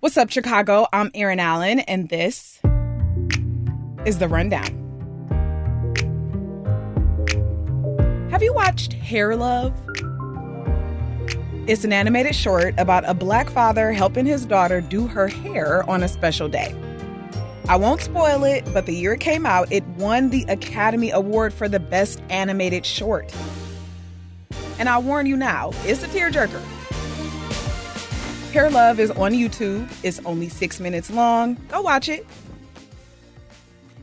What's up, Chicago? I'm Erin Allen, and this is The Rundown. Have you watched Hair Love? It's an animated short about a black father helping his daughter do her hair on a special day. I won't spoil it, but the year it came out, it won the Academy Award for the Best Animated Short. And I'll warn you now, it's a tearjerker. Hair Love is on YouTube. It's only six minutes long. Go watch it.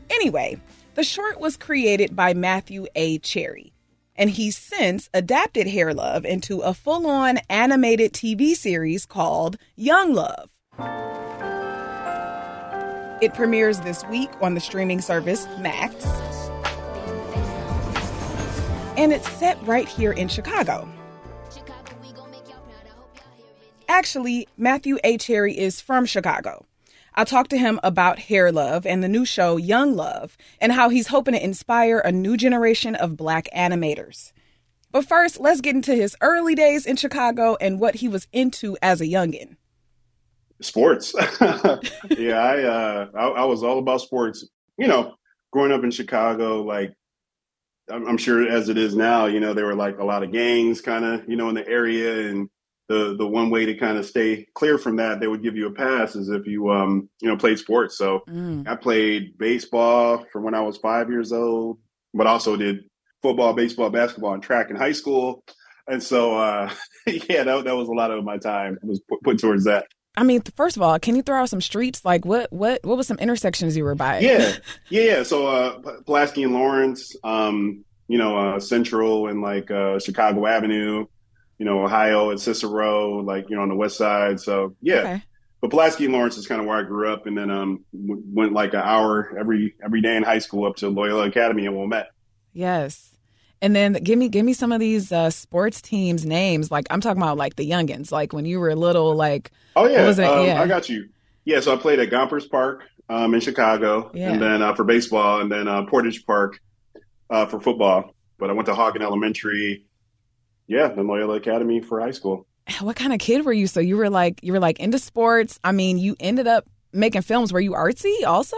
Anyway, the short was created by Matthew A. Cherry, and he's since adapted Hair Love into a full on animated TV series called Young Love. It premieres this week on the streaming service Max. And it's set right here in Chicago. Actually, Matthew A. Cherry is from Chicago. I talked to him about Hair Love and the new show Young Love and how he's hoping to inspire a new generation of black animators. But first, let's get into his early days in Chicago and what he was into as a youngin. Sports. yeah, I, uh, I I was all about sports. You know, growing up in Chicago, like I'm sure as it is now, you know, there were like a lot of gangs kind of, you know, in the area and the the one way to kind of stay clear from that, they would give you a pass is if you um you know played sports. So mm. I played baseball from when I was five years old, but also did football, baseball, basketball, and track in high school. And so uh yeah, that that was a lot of my time was put, put towards that. I mean, first of all, can you throw out some streets? Like what what what was some intersections you were by? Yeah, yeah, yeah. So uh, Pulaski and Lawrence, um, you know, uh, Central and like uh, Chicago Avenue you know, Ohio and Cicero, like, you know, on the west side. So, yeah. Okay. But Pulaski and Lawrence is kind of where I grew up. And then um, went like an hour every every day in high school up to Loyola Academy and Wilmette. Yes. And then give me give me some of these uh, sports teams names. Like I'm talking about like the youngins, like when you were little, like oh yeah, um, yeah. I got you. Yeah, so I played at Gompers Park um, in Chicago, yeah. and then uh, for baseball, and then uh, Portage Park uh, for football. But I went to Haugan Elementary, yeah, the Loyola Academy for high school. What kind of kid were you? So you were like you were like into sports. I mean, you ended up making films. Were you artsy also?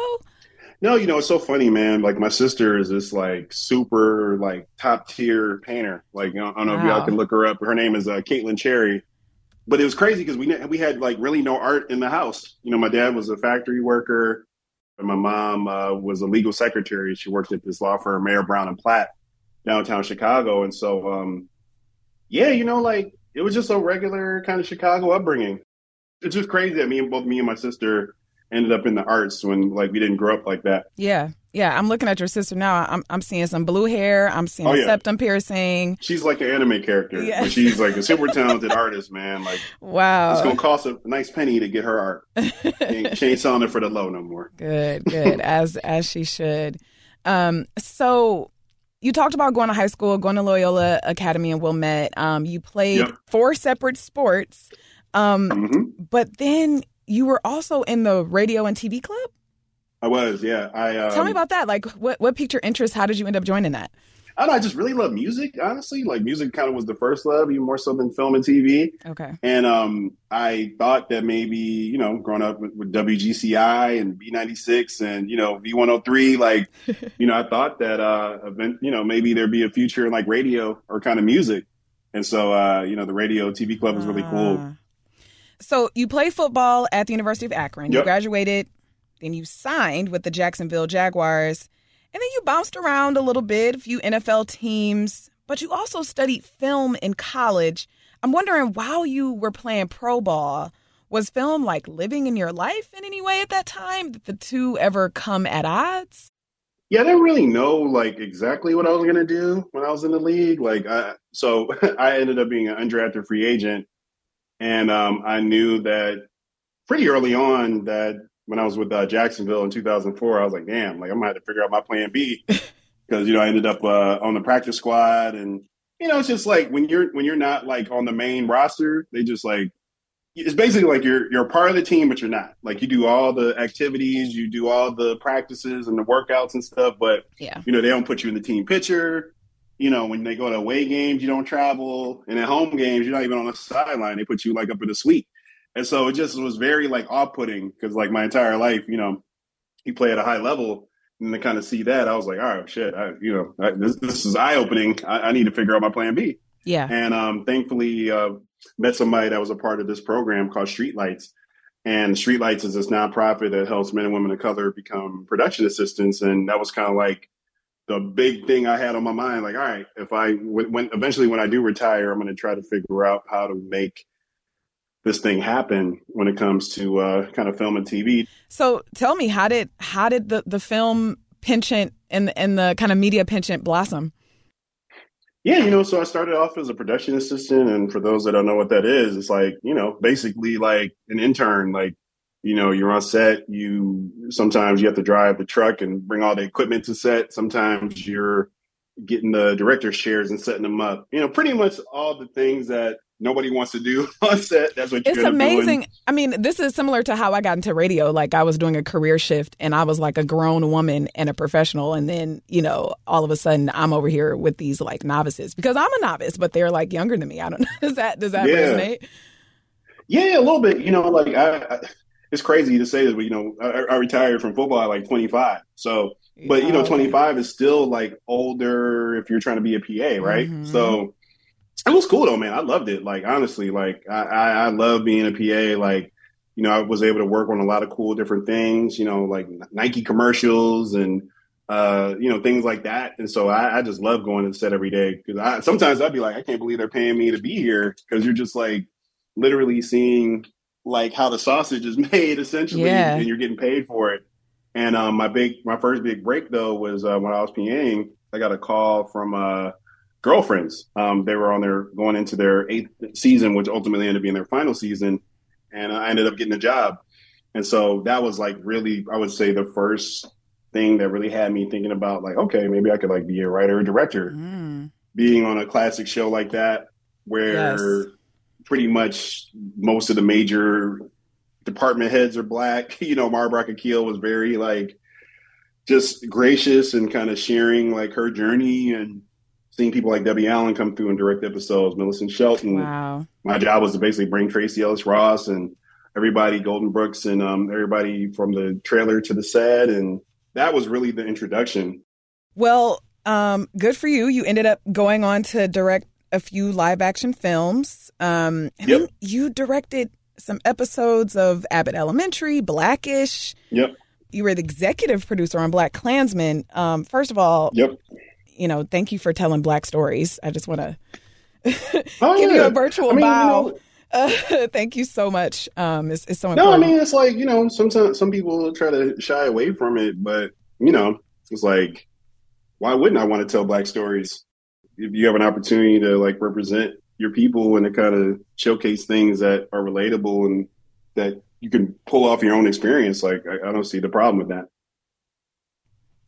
No, you know, it's so funny, man. Like my sister is this like super like top tier painter. Like I don't know wow. if y'all can look her up. Her name is uh, Caitlin Cherry. But it was crazy because we we had like really no art in the house. You know, my dad was a factory worker, and my mom uh, was a legal secretary. She worked at this law firm, Mayer Brown and Platt, downtown Chicago. And so, um, yeah, you know, like it was just a regular kind of Chicago upbringing. It's just crazy that me and both me and my sister ended up in the arts when like we didn't grow up like that. Yeah. Yeah, I'm looking at your sister now. I'm I'm seeing some blue hair. I'm seeing oh, yeah. septum piercing. She's like an anime character. Yeah. She's like a super talented artist, man. Like wow, it's gonna cost a nice penny to get her art. she ain't selling it for the low no more. Good, good. as as she should. Um, so you talked about going to high school, going to Loyola Academy in Wilmette. Um, you played yep. four separate sports, um, mm-hmm. but then you were also in the radio and TV club. I was, yeah. I um, tell me about that. Like, what what piqued your interest? How did you end up joining that? I don't know, I just really love music, honestly. Like music kind of was the first love, even more so than film and TV. Okay. And um, I thought that maybe, you know, growing up with, with WGCI and B96 and, you know, V103, like, you know, I thought that, uh, event, you know, maybe there'd be a future in like radio or kind of music. And so, uh, you know, the radio TV club was really cool. Ah. So you play football at the University of Akron. Yep. You graduated, then you signed with the Jacksonville Jaguars and then you bounced around a little bit, a few NFL teams, but you also studied film in college. I'm wondering, while you were playing pro ball, was film like living in your life in any way at that time? Did the two ever come at odds? Yeah, I didn't really know like exactly what I was gonna do when I was in the league. Like, I, so I ended up being an undrafted free agent, and um, I knew that pretty early on that when I was with uh, Jacksonville in 2004, I was like, damn, like I'm gonna have to figure out my plan B because you know I ended up uh, on the practice squad, and you know it's just like when you're when you're not like on the main roster, they just like it's basically like you're you're part of the team, but you're not. Like you do all the activities, you do all the practices and the workouts and stuff, but yeah, you know they don't put you in the team picture. You know when they go to away games, you don't travel, and at home games, you're not even on the sideline. They put you like up in the suite, and so it just was very like off putting because like my entire life, you know, you play at a high level, and to kind of see that, I was like, all right, shit, I, you know, I, this this is eye opening. I, I, need to figure out my plan B. Yeah, and um, thankfully. Uh, met somebody that was a part of this program called Streetlights. And Streetlights is this nonprofit that helps men and women of color become production assistants. And that was kind of like the big thing I had on my mind. Like, all right, if I, when eventually when I do retire, I'm going to try to figure out how to make this thing happen when it comes to uh, kind of film and TV. So tell me, how did how did the the film penchant and and the kind of media penchant blossom? Yeah, you know, so I started off as a production assistant, and for those that don't know what that is, it's like you know, basically like an intern. Like, you know, you're on set. You sometimes you have to drive the truck and bring all the equipment to set. Sometimes you're getting the director's chairs and setting them up. You know, pretty much all the things that nobody wants to do on set. That's what you're doing. it's amazing. I mean, this is similar to how I got into radio. Like I was doing a career shift and I was like a grown woman and a professional. And then, you know, all of a sudden I'm over here with these like novices because I'm a novice, but they're like younger than me. I don't know. Does that, does that yeah. resonate? Yeah, a little bit. You know, like I, I it's crazy to say that, but you know, I, I, retired from football at like 25. So, but you know, 25 is still like older if you're trying to be a PA, right? Mm-hmm. So, it was cool though, man. I loved it. Like honestly, like I, I, I love being a PA. Like, you know, I was able to work on a lot of cool different things, you know, like Nike commercials and uh, you know, things like that. And so I, I just love going to the set every day because I sometimes I'd be like, I can't believe they're paying me to be here because you're just like literally seeing like how the sausage is made essentially, yeah. and you're getting paid for it. And um, my big, my first big break though was uh, when I was PAing. I got a call from uh, girlfriends. Um, they were on their going into their eighth season, which ultimately ended up being their final season, and I ended up getting a job. And so that was like really, I would say, the first thing that really had me thinking about like, okay, maybe I could like be a writer or director. Mm. Being on a classic show like that, where yes. pretty much most of the major department heads are black. You know, Mara Brock Akil was very like just gracious and kind of sharing like her journey and seeing people like Debbie Allen come through and direct episodes, Millicent Shelton. Wow. My job was to basically bring Tracee Ellis Ross and everybody, Golden Brooks, and um, everybody from the trailer to the set. And that was really the introduction. Well, um, good for you. You ended up going on to direct a few live action films. Um, and yep. you directed some episodes of Abbott Elementary, Blackish. Yep. You were the executive producer on BlacKkKlansman. Um, first of all, yep you know, thank you for telling black stories. I just want to oh, give yeah. you a virtual I mean, bow. You know, uh, thank you so much. Um, it's, it's so important. No, I mean, it's like, you know, sometimes some people try to shy away from it, but, you know, it's like, why wouldn't I want to tell black stories? If you have an opportunity to like represent your people and to kind of showcase things that are relatable and that you can pull off your own experience, like I, I don't see the problem with that.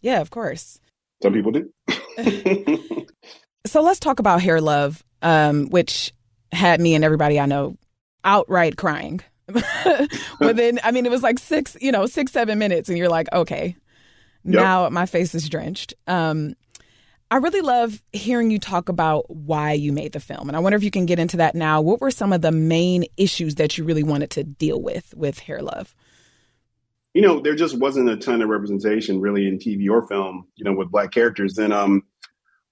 Yeah, of course. Some people do. so let's talk about Hair Love, um, which had me and everybody I know outright crying. Within, I mean, it was like six, you know, six, seven minutes, and you're like, okay, yep. now my face is drenched. Um, I really love hearing you talk about why you made the film. And I wonder if you can get into that now. What were some of the main issues that you really wanted to deal with with Hair Love? you know, there just wasn't a ton of representation really in TV or film, you know, with black characters. And um,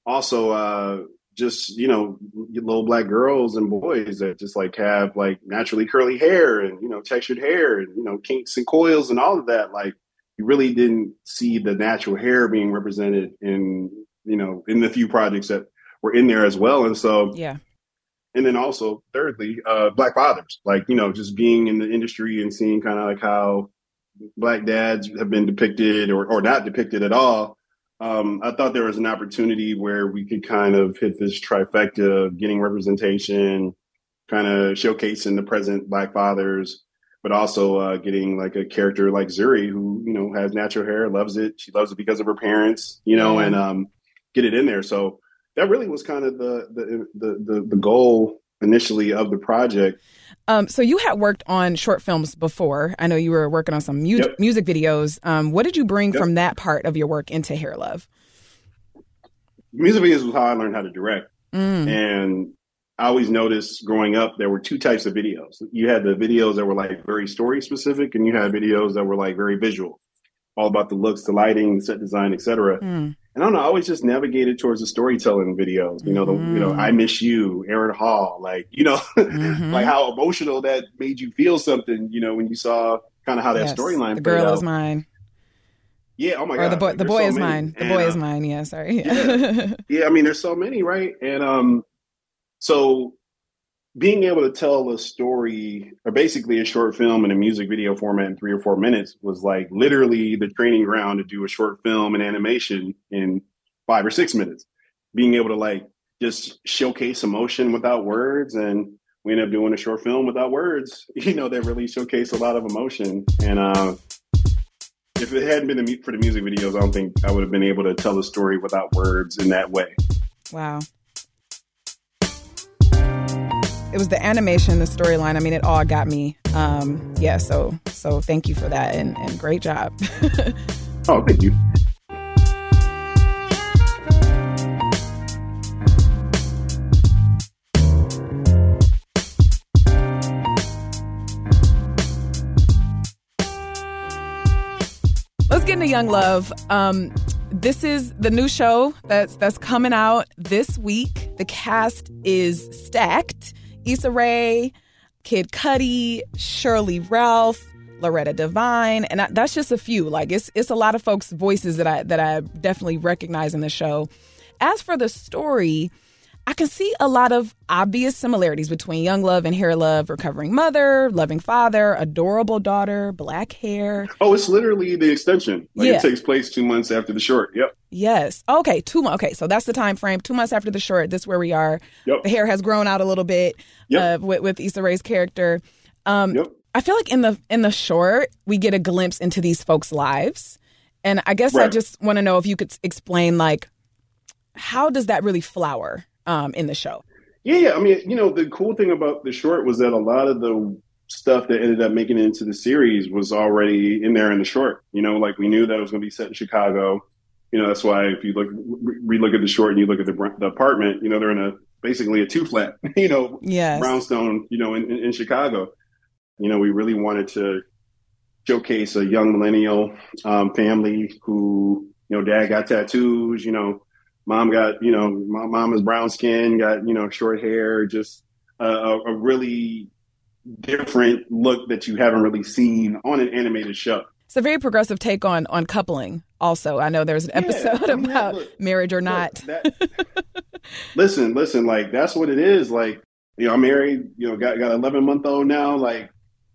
also uh, just, you know, little black girls and boys that just like have like naturally curly hair and, you know, textured hair and, you know, kinks and coils and all of that. Like you really didn't see the natural hair being represented in, you know, in the few projects that were in there as well. And so, yeah. And then also, thirdly, uh, black fathers, like, you know, just being in the industry and seeing kind of like how black dads have been depicted or, or not depicted at all. Um, I thought there was an opportunity where we could kind of hit this trifecta of getting representation, kind of showcasing the present black fathers, but also uh, getting like a character like Zuri, who you know has natural hair, loves it. She loves it because of her parents, you know, yeah. and um, get it in there. So that really was kind of the the the the, the goal initially of the project. Um, so you had worked on short films before. I know you were working on some mu- yep. music videos. Um, what did you bring yep. from that part of your work into Hair Love? Music videos was how I learned how to direct, mm. and I always noticed growing up there were two types of videos. You had the videos that were like very story specific, and you had videos that were like very visual, all about the looks, the lighting, set design, etc. Mm. And I don't know, I always just navigated towards the storytelling videos. You know, the mm. you know, I miss you, Aaron Hall, like you know, mm-hmm. like how emotional that made you feel something. You know, when you saw kind of how that yes, storyline. The girl out. is mine. Yeah. Oh my or god. the boy. The boy so is many. mine. The and, boy uh, is mine. Yeah. Sorry. yeah. yeah. I mean, there's so many, right? And um, so being able to tell a story or basically a short film in a music video format in three or four minutes was like literally the training ground to do a short film and animation in five or six minutes. Being able to like just showcase emotion without words and we ended up doing a short film without words you know that really showcased a lot of emotion. And uh if it hadn't been for the music videos i don't think i would have been able to tell a story without words in that way. Wow it was the animation, the storyline. I mean, it all got me. Um, yeah, so so thank you for that and, and great job. oh, thank you. Let's get into Young Love. Um, this is the new show that's that's coming out this week. The cast is stacked. Issa Rae, Kid Cudi, Sheryl Lee Ralph, Loretta Devine, and that's just a few. Like it's it's a lot of folks' voices that I that I definitely recognize in the show. As for the story, I can see a lot of obvious similarities between Young Love and Hair Love, recovering mother, loving father, adorable daughter, black hair. Oh, it's literally the extension. Like yeah. it takes place two months after the short. Yep. Yes. Okay. Two months. Okay. So that's the time frame. Two months after the short. This is where we are. Yep. The hair has grown out a little bit yep. uh, with, with Issa Rae's character. Um, yep. I feel like in the in the short we get a glimpse into these folks' lives, and I guess right. I just want to know if you could explain like how does that really flower um, in the show. Yeah, yeah. I mean, you know, the cool thing about the short was that a lot of the stuff that ended up making it into the series was already in there in the short. You know, like we knew that it was going to be set in Chicago. You know, that's why if you look, re-look at the short and you look at the, the apartment, you know, they're in a basically a two flat, you know, yes. brownstone, you know, in, in, in Chicago. You know, we really wanted to showcase a young millennial um, family who, you know, dad got tattoos, you know, mom got you know my mom is brown skin got you know short hair just a, a, really different look that you haven't really seen on an animated show. It's a very progressive take on on coupling also. I know there's an episode yeah, I mean, about look, marriage or look, not that, listen listen like that's what it is like you know i'm married you know got got 11 month old now like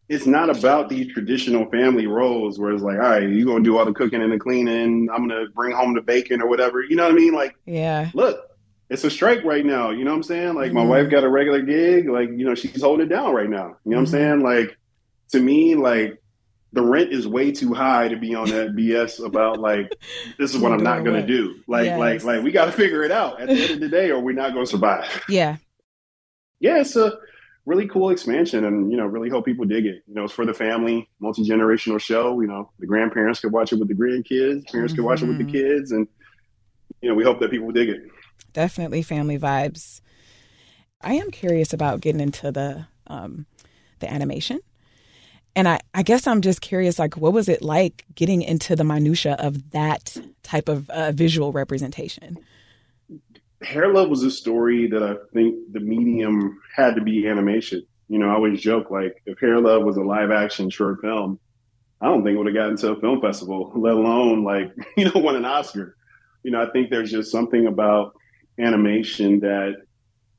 it's not about these traditional family roles where it's like, all right, you're gonna do all the cooking and the cleaning. I'm gonna bring home the bacon or whatever. You know what I mean? Like, yeah. Look, it's a strike right now. You know what I'm saying? Like, mm-hmm. my wife got a regular gig. Like, you know, she's holding it down right now. You know what mm-hmm. I'm saying? Like, to me, like, the rent is way too high to be on that BS about like this is what I'm not gonna do. Like, yes. like, like we got to figure it out at the end of the day, or we're not gonna survive. Yeah. Yeah, it's a really cool expansion and you know really hope people dig it you know it's for the family multi-generational show you know the grandparents could watch it with the grandkids parents mm-hmm. could watch it with the mm-hmm. kids and you know we hope that people dig it definitely family vibes i am curious about getting into the um the animation and I, I guess I'm just curious, like, what was it like getting into the minutia of that type of uh, visual representation? Hair Love was a story that I think the medium had to be animation. You know, I always joke like if Hair Love was a live action short film, I don't think it would have gotten to a film festival, let alone like, you know, won an Oscar. You know, I think there's just something about animation that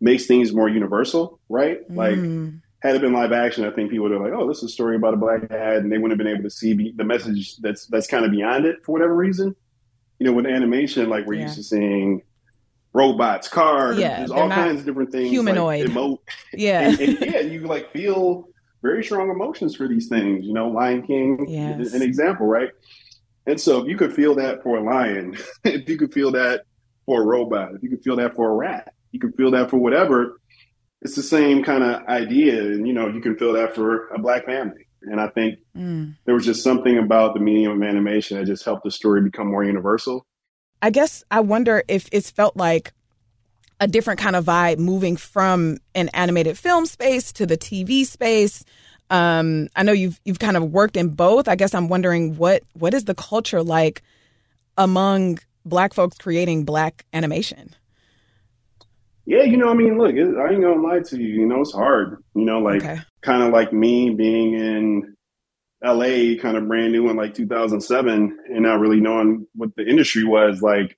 makes things more universal, right? Mm. Like had it been live action, I think people would have like, oh, this is a story about a black dad, and they wouldn't have been able to see the message that's that's kind of beyond it for whatever reason. You know, with animation, like we're yeah. used to seeing robots, cars, yeah, all kinds of different things. Humanoid. Like. Yeah. and, and, yeah, you like feel very strong emotions for these things. You know, Lion King, yes. an example, right? And so if you could feel that for a lion, if you could feel that for a robot, if you could feel that for a rat, you can feel that for whatever. It's the same kind of idea, and you know, you can feel that for a black family. And I think mm. there was just something about the medium of animation that just helped the story become more universal. I guess I wonder if it's felt like a different kind of vibe moving from an animated film space to the TV space. Um, I know you've you've kind of worked in both. I guess I'm wondering what what is the culture like among Black folks creating Black animation? Yeah, you know, I mean, look, it, I ain't gonna lie to you. You know, it's hard. You know, like okay. kind of like me being in LA, kind of brand new in like 2007, and not really knowing what the industry was. Like,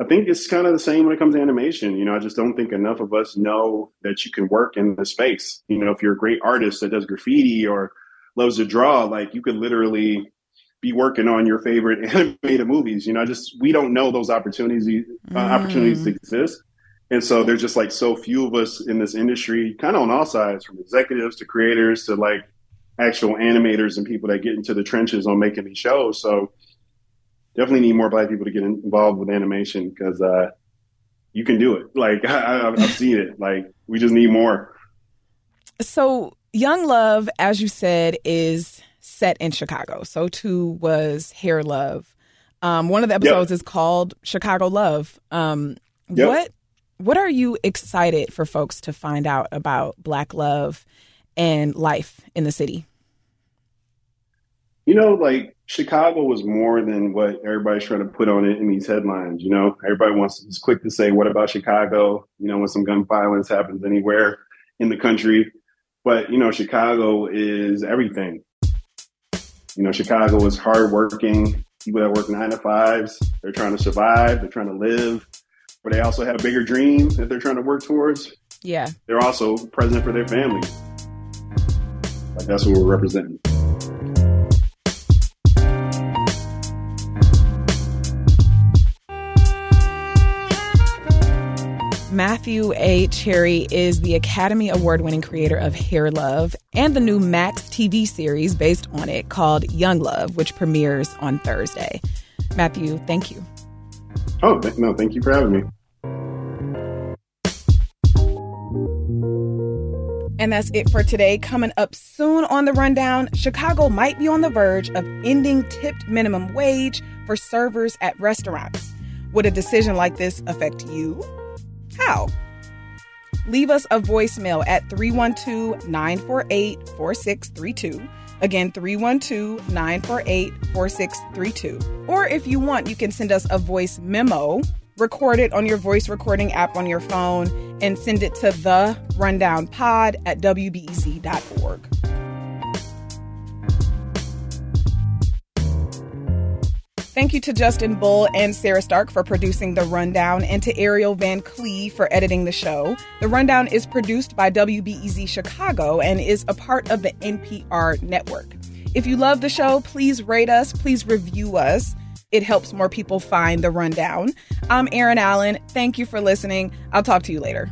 I think it's kind of the same when it comes to animation. You know, I just don't think enough of us know that you can work in the space. You know, if you're a great artist that does graffiti or loves to draw, like you could literally be working on your favorite animated movies. You know, I just we don't know those opportunities uh, mm. opportunities exist, and so there's just like so few of us in this industry, kind of on all sides, from executives to creators to like actual animators and people that get into the trenches on making these shows. So definitely need more black people to get involved with animation because uh, you can do it. Like I, I've seen it. Like we just need more. So Young Love, as you said, is set in Chicago. So too was Hair Love. Um, one of the episodes yep. is called Chicago Love. Um, yep. What what are you excited for folks to find out about Black love and life in the city? You know, like Chicago was more than what everybody's trying to put on it in these headlines. You know, everybody wants is quick to say, "What about Chicago?" You know, when some gun violence happens anywhere in the country, but you know, Chicago is everything. You know, Chicago is hardworking people that work nine to fives. They're trying to survive. They're trying to live, but they also have bigger dreams that they're trying to work towards. Yeah, they're also present for their family. Like that's what we're representing. Matthew A. Cherry is the Academy Award winning creator of Hair Love and the new Max TV series based on it called Young Love, which premieres on Thursday. Matthew, thank you. Oh, no, thank you for having me. And that's it for today. Coming up soon on the rundown, Chicago might be on the verge of ending tipped minimum wage for servers at restaurants. Would a decision like this affect you? How? Leave us a voicemail at 312 948 4632. Again, 312 948 4632. Or if you want, you can send us a voice memo, record it on your voice recording app on your phone, and send it to the rundown pod at wbez.org. Thank you to Justin Bull and Sarah Stark for producing The Rundown and to Ariel Van Cleave for editing the show. The Rundown is produced by WBEZ Chicago and is a part of the NPR network. If you love the show, please rate us, please review us. It helps more people find The Rundown. I'm Erin Allen. Thank you for listening. I'll talk to you later.